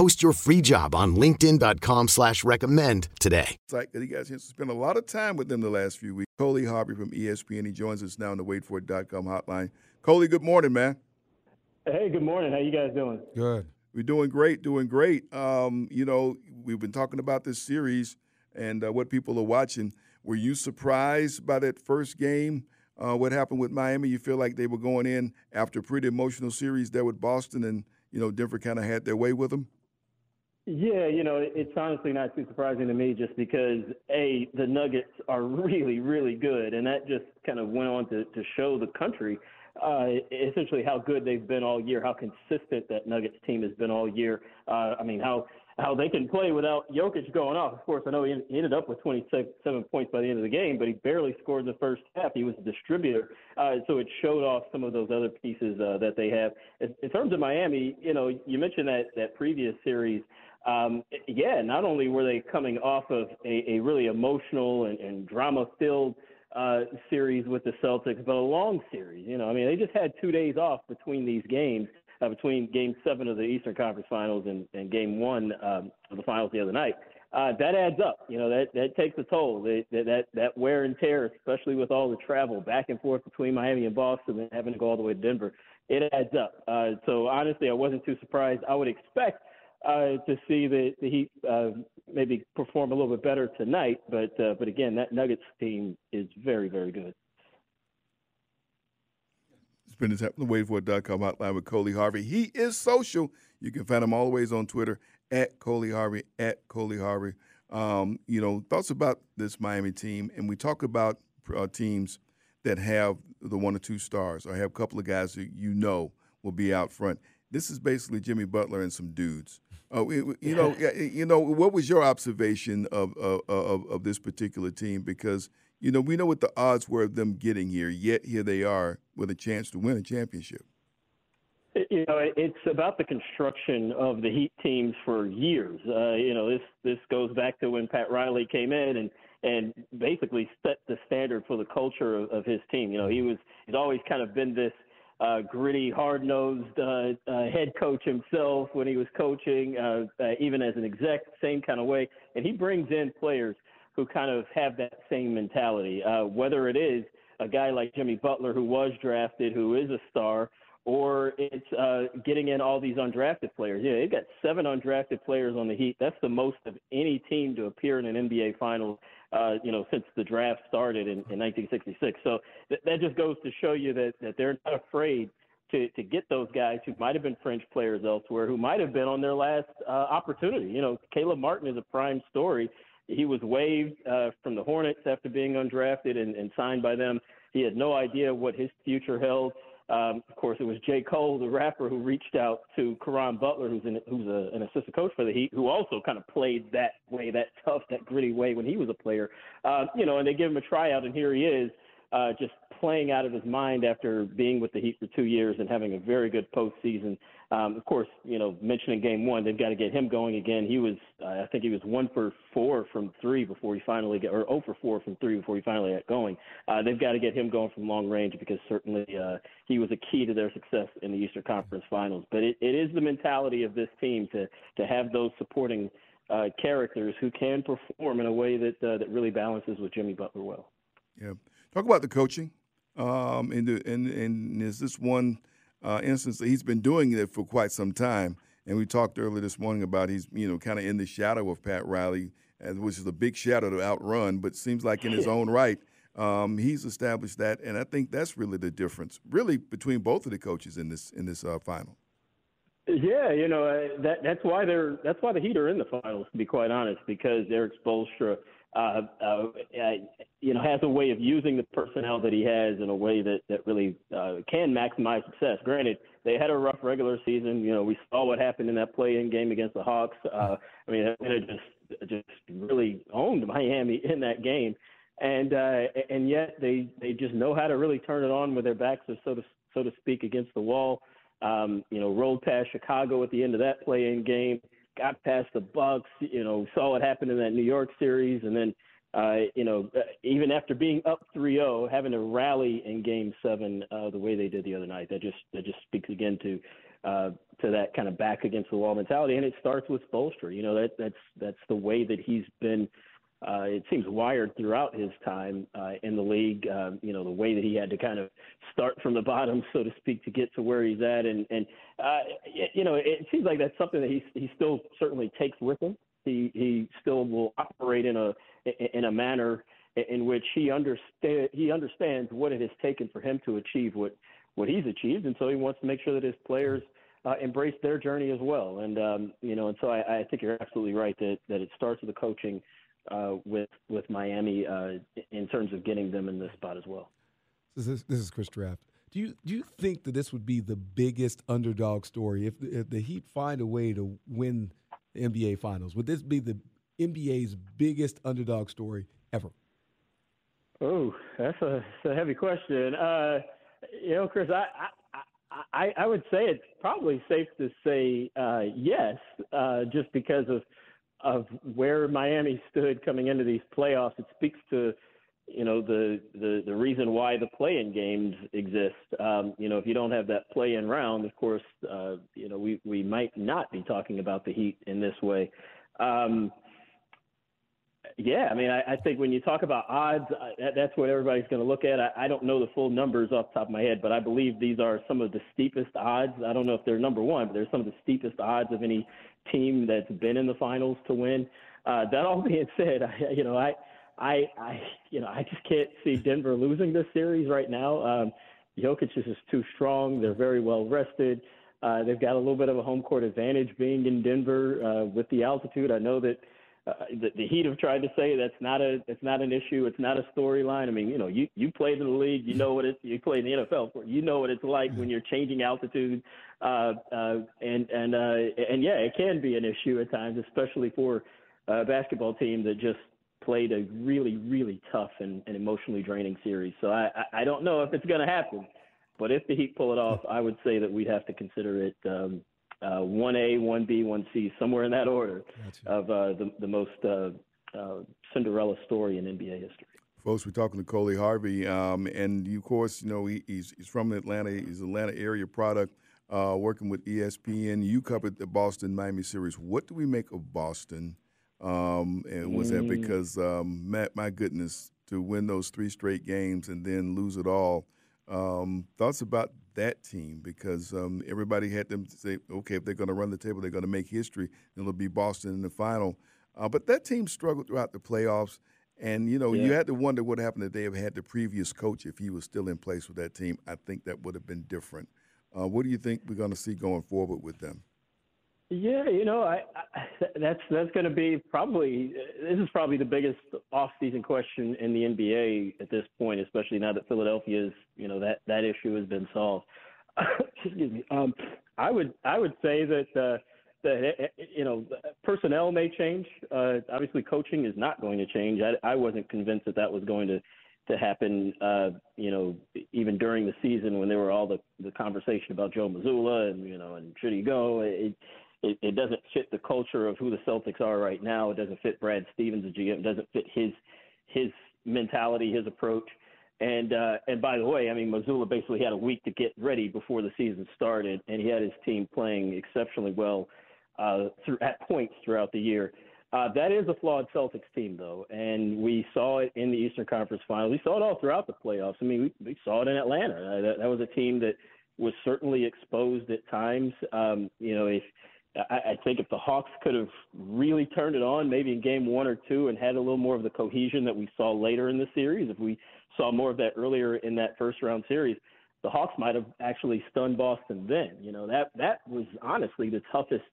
Post your free job on LinkedIn.com slash recommend today. It's like you guys have spent a lot of time with them the last few weeks. Coley Harvey from ESPN. He joins us now on the waitforit.com hotline. Coley, good morning, man. Hey, good morning. How you guys doing? Good. We're doing great, doing great. Um, you know, we've been talking about this series and uh, what people are watching. Were you surprised by that first game? Uh, what happened with Miami? You feel like they were going in after a pretty emotional series there with Boston, and you know Denver kind of had their way with them. Yeah, you know, it's honestly not too surprising to me just because a the Nuggets are really, really good, and that just kind of went on to to show the country uh, essentially how good they've been all year, how consistent that Nuggets team has been all year. Uh, I mean, how how they can play without Jokic going off. Of course, I know he ended up with 27 points by the end of the game, but he barely scored in the first half. He was a distributor, uh, so it showed off some of those other pieces uh, that they have. In, in terms of Miami, you know, you mentioned that that previous series. Um, yeah, not only were they coming off of a, a really emotional and, and drama-filled uh, series with the Celtics, but a long series. You know, I mean, they just had two days off between these games, uh, between Game Seven of the Eastern Conference Finals and, and Game One um, of the Finals the other night. Uh, that adds up. You know, that that takes a toll. That, that that wear and tear, especially with all the travel back and forth between Miami and Boston, and having to go all the way to Denver, it adds up. Uh, so honestly, I wasn't too surprised. I would expect uh, to see the, the Heat uh, maybe perform a little bit better tonight. But uh, but again, that Nuggets team is very very good. Spend his time on the waitforit.com hotline with Coley Harvey. He is social. You can find him always on Twitter at Coley Harvey, at Coley Harvey. Um, you know, thoughts about this Miami team, and we talk about uh, teams that have the one or two stars or have a couple of guys that you know will be out front. This is basically Jimmy Butler and some dudes. Uh, you know, you know, what was your observation of, of of, of this particular team? Because you know we know what the odds were of them getting here, yet here they are with a chance to win a championship. You know, it's about the construction of the Heat teams for years. Uh, you know, this this goes back to when Pat Riley came in and and basically set the standard for the culture of, of his team. You know, he was he's always kind of been this uh, gritty, hard-nosed uh, uh, head coach himself when he was coaching, uh, uh, even as an exec, same kind of way. And he brings in players who kind of have that same mentality. Uh, whether it is a guy like Jimmy Butler, who was drafted, who is a star, or it's uh, getting in all these undrafted players. Yeah, they've got seven undrafted players on the Heat. That's the most of any team to appear in an NBA Finals uh, you know, since the draft started in, in 1966. So th- that just goes to show you that, that they're not afraid to, to get those guys who might have been fringe players elsewhere, who might have been on their last uh, opportunity. You know, Caleb Martin is a prime story. He was waived uh, from the Hornets after being undrafted and, and signed by them. He had no idea what his future held. Um, of course, it was J. Cole, the rapper, who reached out to Caron Butler, who's, an, who's a, an assistant coach for the Heat, who also kind of played that way, that tough, that gritty way when he was a player. Uh, you know, and they give him a tryout, and here he is, uh, just playing out of his mind after being with the Heat for two years and having a very good postseason. Um, of course, you know, mentioning game one, they've got to get him going again. He was, uh, I think he was one for four from three before he finally got, or 0 for four from three before he finally got going. Uh, they've got to get him going from long range because certainly uh, he was a key to their success in the Eastern Conference Finals. But it, it is the mentality of this team to to have those supporting uh, characters who can perform in a way that uh, that really balances with Jimmy Butler well. Yeah, talk about the coaching. Um, and, the, and and is this one uh, instance he's been doing it for quite some time. And we talked earlier this morning about he's you know kind of in the shadow of Pat Riley which is a big shadow to outrun, but seems like in his own right, um, he's established that, and I think that's really the difference, really between both of the coaches in this in this uh, final. Yeah, you know uh, that that's why they're that's why the Heat are in the finals. To be quite honest, because Erik Spoelstra, uh, uh, you know, has a way of using the personnel that he has in a way that that really uh, can maximize success. Granted, they had a rough regular season. You know, we saw what happened in that play-in game against the Hawks. Uh, I mean, it just just really owned Miami in that game, and uh, and yet they they just know how to really turn it on with their backs, so to so to speak, against the wall. Um, you know, rolled past Chicago at the end of that play-in game, got past the Bucks. You know, saw what happened in that New York series, and then uh, you know, even after being up 3-0, having to rally in Game Seven uh, the way they did the other night, that just that just speaks again to uh, to that kind of back against the wall mentality. And it starts with Spoelstra. You know, that that's that's the way that he's been. Uh, it seems wired throughout his time uh, in the league. Uh, you know, the way that he had to kind of start from the bottom, so to speak, to get to where he's at, and and uh, you know, it seems like that's something that he he still certainly takes with him. He he still will operate in a in a manner in which he understand he understands what it has taken for him to achieve what what he's achieved, and so he wants to make sure that his players uh, embrace their journey as well. And um, you know, and so I, I think you're absolutely right that that it starts with the coaching uh, with with Miami uh, in terms of getting them in this spot as well. This is this is Chris Draft. Do you do you think that this would be the biggest underdog story if the, if the Heat find a way to win the NBA Finals? Would this be the NBA's biggest underdog story ever? Oh, that's a, that's a heavy question. Uh, you know, Chris, I, I, I, I would say it's probably safe to say uh, yes, uh, just because of of where Miami stood coming into these playoffs. It speaks to you know the the the reason why the play-in games exist. Um, you know, if you don't have that play-in round, of course, uh, you know we we might not be talking about the Heat in this way. Um, yeah, I mean, I, I think when you talk about odds, I, that, that's what everybody's going to look at. I, I don't know the full numbers off the top of my head, but I believe these are some of the steepest odds. I don't know if they're number one, but they're some of the steepest odds of any team that's been in the finals to win. Uh, that all being said, I, you know, I, I, I, you know, I just can't see Denver losing this series right now. Um, Jokic is just too strong. They're very well rested. Uh, they've got a little bit of a home court advantage being in Denver uh, with the altitude. I know that uh, the, the Heat have tried to say that's not a it's not an issue. It's not a storyline. I mean, you know, you you played in the league, you know what it's you played in the NFL, you know what it's like when you're changing altitude, uh, uh, and and uh, and yeah, it can be an issue at times, especially for a basketball team that just played a really really tough and, and emotionally draining series. So I I don't know if it's going to happen, but if the Heat pull it off, I would say that we'd have to consider it um, uh, one A, one B, one C, somewhere in that order gotcha. of uh, the the most uh, uh, Cinderella story in NBA history. Folks, we're talking to Coley Harvey, um, and of course, you know he, he's he's from Atlanta. He's an Atlanta area product, uh, working with ESPN. You covered the Boston Miami series. What do we make of Boston? Um, and was mm. that because um, Matt, my goodness, to win those three straight games and then lose it all? Um, thoughts about that team because um, everybody had them say, okay, if they're going to run the table, they're going to make history, it'll be Boston in the final. Uh, but that team struggled throughout the playoffs, and you know yeah. you had to wonder what happened if they have had the previous coach if he was still in place with that team. I think that would have been different. Uh, what do you think we're going to see going forward with them? Yeah, you know, I, I that's that's going to be probably this is probably the biggest off-season question in the NBA at this point, especially now that Philadelphia's you know that that issue has been solved. Excuse me. Um, I would I would say that uh, that you know personnel may change. Uh, obviously, coaching is not going to change. I, I wasn't convinced that that was going to to happen. Uh, you know, even during the season when there were all the the conversation about Joe Mazzulla and you know and should he go. It, it, it doesn't fit the culture of who the Celtics are right now. It doesn't fit Brad Stevens, the GM. It doesn't fit his his mentality, his approach. And uh, and by the way, I mean Mazzulla basically had a week to get ready before the season started, and he had his team playing exceptionally well uh, through, at points throughout the year. Uh, that is a flawed Celtics team, though, and we saw it in the Eastern Conference Finals. We saw it all throughout the playoffs. I mean, we, we saw it in Atlanta. Uh, that, that was a team that was certainly exposed at times. Um, you know, if I, I think if the Hawks could have really turned it on, maybe in game one or two, and had a little more of the cohesion that we saw later in the series, if we saw more of that earlier in that first round series, the Hawks might have actually stunned Boston then. You know, that that was honestly the toughest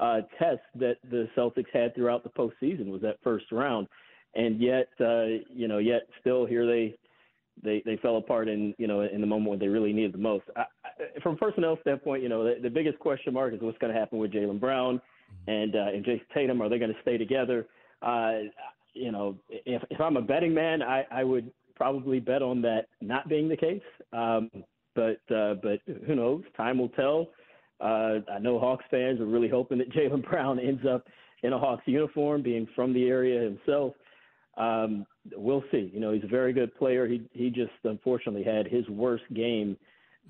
uh, test that the Celtics had throughout the postseason was that first round, and yet uh, you know, yet still here they they they fell apart in you know in the moment when they really needed the most. I, from a personnel standpoint, you know the, the biggest question mark is what's going to happen with Jaylen Brown and uh, and Jayson Tatum. Are they going to stay together? Uh, you know, if if I'm a betting man, I, I would probably bet on that not being the case. Um, but uh, but who knows? Time will tell. Uh, I know Hawks fans are really hoping that Jaylen Brown ends up in a Hawks uniform, being from the area himself. Um, we'll see. You know, he's a very good player. He he just unfortunately had his worst game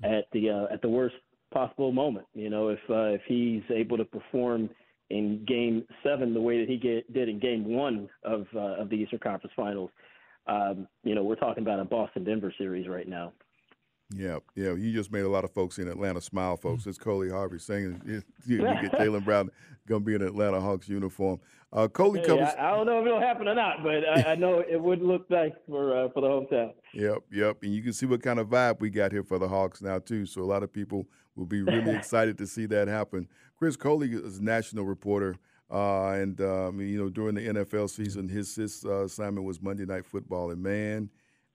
at the uh, at the worst possible moment. You know, if uh, if he's able to perform in Game Seven the way that he get, did in Game One of uh, of the Eastern Conference Finals, um, you know, we're talking about a Boston Denver series right now. Yeah, yeah. You just made a lot of folks in Atlanta smile, folks. It's Coley Harvey saying you, you get Jaylen Brown going to be in Atlanta Hawks uniform. Uh, Coley hey, covers. I, I, don't know if it'll happen or not, but I, I know it would look nice for uh, for the hometown. Yep, yep. And you can see what kind of vibe we got here for the Hawks now too. So a lot of people will be really excited to see that happen. Chris Coley is a national reporter. Uh, and um, you know, during the NFL season, his, his uh, assignment was Monday Night Football, and man,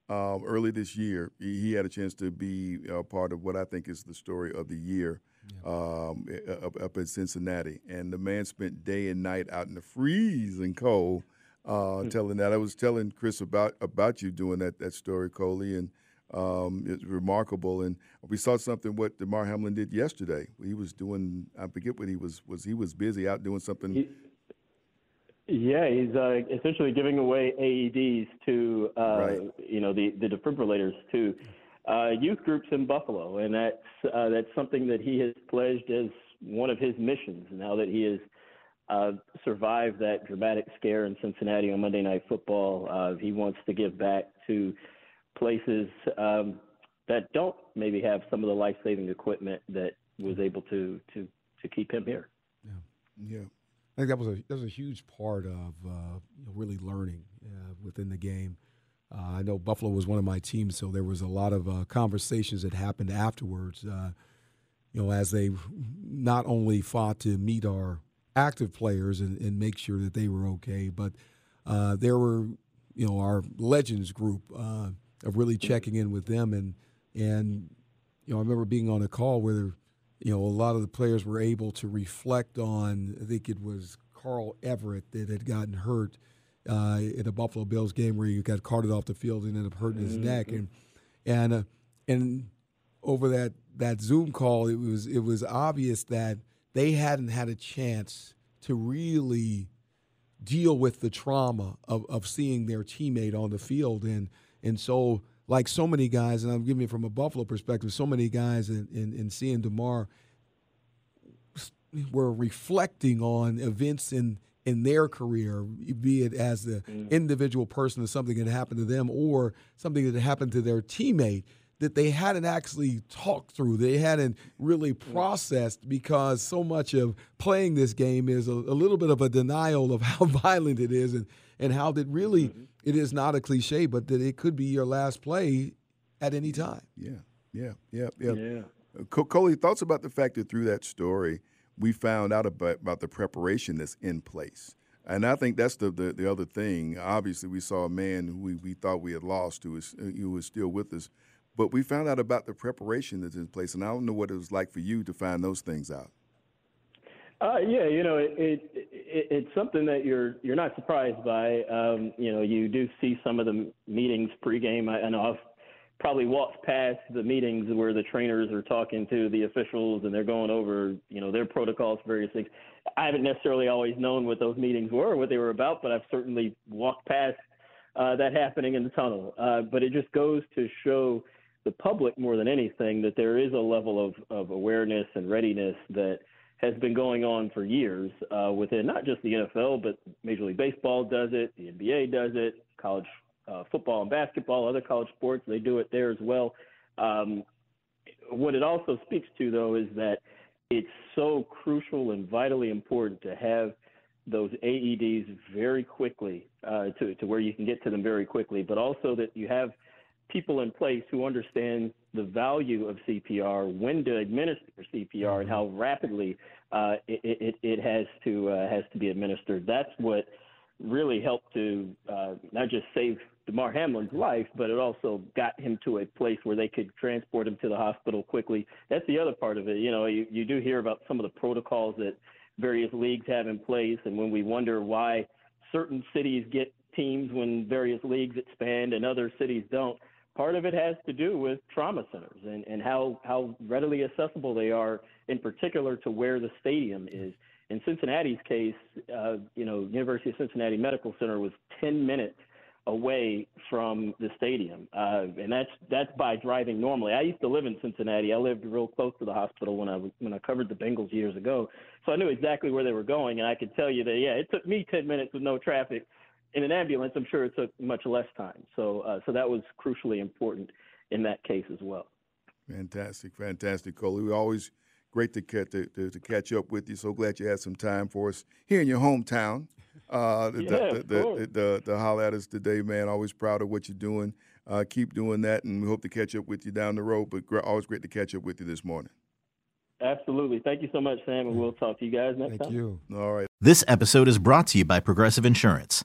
um, early this year, he, he, had a chance to be uh, part of what I think is the story of the year yeah. um, up, up, in Cincinnati. And the man spent day and night out in the freezing cold uh, mm-hmm. telling that. I was telling Chris about about you doing that that story, Coley, and um, it's remarkable. And we saw something what Damar Hamlin did yesterday. He was doing I forget what he was was he was busy out doing something. He- yeah, he's uh, essentially giving away AEDs to uh, right. you know the the defibrillators to uh, youth groups in Buffalo, and that's uh, that's something that he has pledged as one of his missions. Now that he has uh, survived that dramatic scare in Cincinnati on Monday Night Football, uh, he wants to give back to places um, that don't maybe have some of the life saving equipment that was able to to to keep him here. Think that was a that was a huge part of uh, you know, really learning uh, within the game. Uh, I know Buffalo was one of my teams, so there was a lot of uh, conversations that happened afterwards. Uh, you know, as they not only fought to meet our active players and, and make sure that they were okay, but there were you know our legends group of really checking in with them and and you know I remember being on a call where you know, a lot of the players were able to reflect on. I think it was Carl Everett that had gotten hurt uh, in a Buffalo Bills game where he got carted off the field and ended up hurting his mm-hmm. neck, and and uh, and over that that Zoom call, it was it was obvious that they hadn't had a chance to really deal with the trauma of, of seeing their teammate on the field, and and so like so many guys, and I'm giving it from a Buffalo perspective, so many guys in, in, in seeing Damar were reflecting on events in in their career, be it as the mm. individual person or something that happened to them or something that happened to their teammate that they hadn't actually talked through, they hadn't really mm. processed because so much of playing this game is a, a little bit of a denial of how violent it is and, and how that really mm-hmm. It is not a cliche, but that it could be your last play at any time. Yeah, yeah, yeah, yeah. yeah. Uh, Coley, thoughts about the fact that through that story, we found out about, about the preparation that's in place. And I think that's the, the, the, other thing. Obviously, we saw a man who we, we thought we had lost who was, who was still with us. But we found out about the preparation that's in place. And I don't know what it was like for you to find those things out. Uh, yeah, you know, it, it, it, it's something that you're you're not surprised by. Um, you know, you do see some of the meetings pregame. I, I know I've probably walked past the meetings where the trainers are talking to the officials and they're going over, you know, their protocols, various things. I haven't necessarily always known what those meetings were, or what they were about, but I've certainly walked past uh, that happening in the tunnel. Uh, but it just goes to show the public more than anything that there is a level of, of awareness and readiness that has been going on for years uh, within not just the NFL, but Major League Baseball does it, the NBA does it, college uh, football and basketball, other college sports, they do it there as well. Um, what it also speaks to, though, is that it's so crucial and vitally important to have those AEDs very quickly uh, to, to where you can get to them very quickly, but also that you have people in place who understand the value of CPR, when to administer CPR, and how rapidly uh, it, it, it, has to uh, has to be administered. That's what really helped to uh, not just save Damar Hamlin's life, but it also got him to a place where they could transport him to the hospital quickly. That's the other part of it. You know, you, you do hear about some of the protocols that various leagues have in place, and when we wonder why certain cities get teams when various leagues expand and other cities don't, part of it has to do with trauma centers and, and how, how readily accessible they are, in particular to where the stadium is. In Cincinnati's case, uh, you know, University of Cincinnati Medical Center was 10 minutes away from the stadium, uh, and that's that's by driving normally. I used to live in Cincinnati. I lived real close to the hospital when I when I covered the Bengals years ago, so I knew exactly where they were going, and I could tell you that yeah, it took me 10 minutes with no traffic. In an ambulance, I'm sure it took much less time. So uh, so that was crucially important in that case as well. Fantastic, fantastic, Coley. We always great to, to, to, to catch up with you. So glad you had some time for us here in your hometown. Uh, yeah, the, the, the, the, holler at us today, man. Always proud of what you're doing. Uh, keep doing that, and we hope to catch up with you down the road. But always great to catch up with you this morning. Absolutely. Thank you so much, Sam, and we'll talk to you guys next Thank time. Thank you. All right. This episode is brought to you by Progressive Insurance.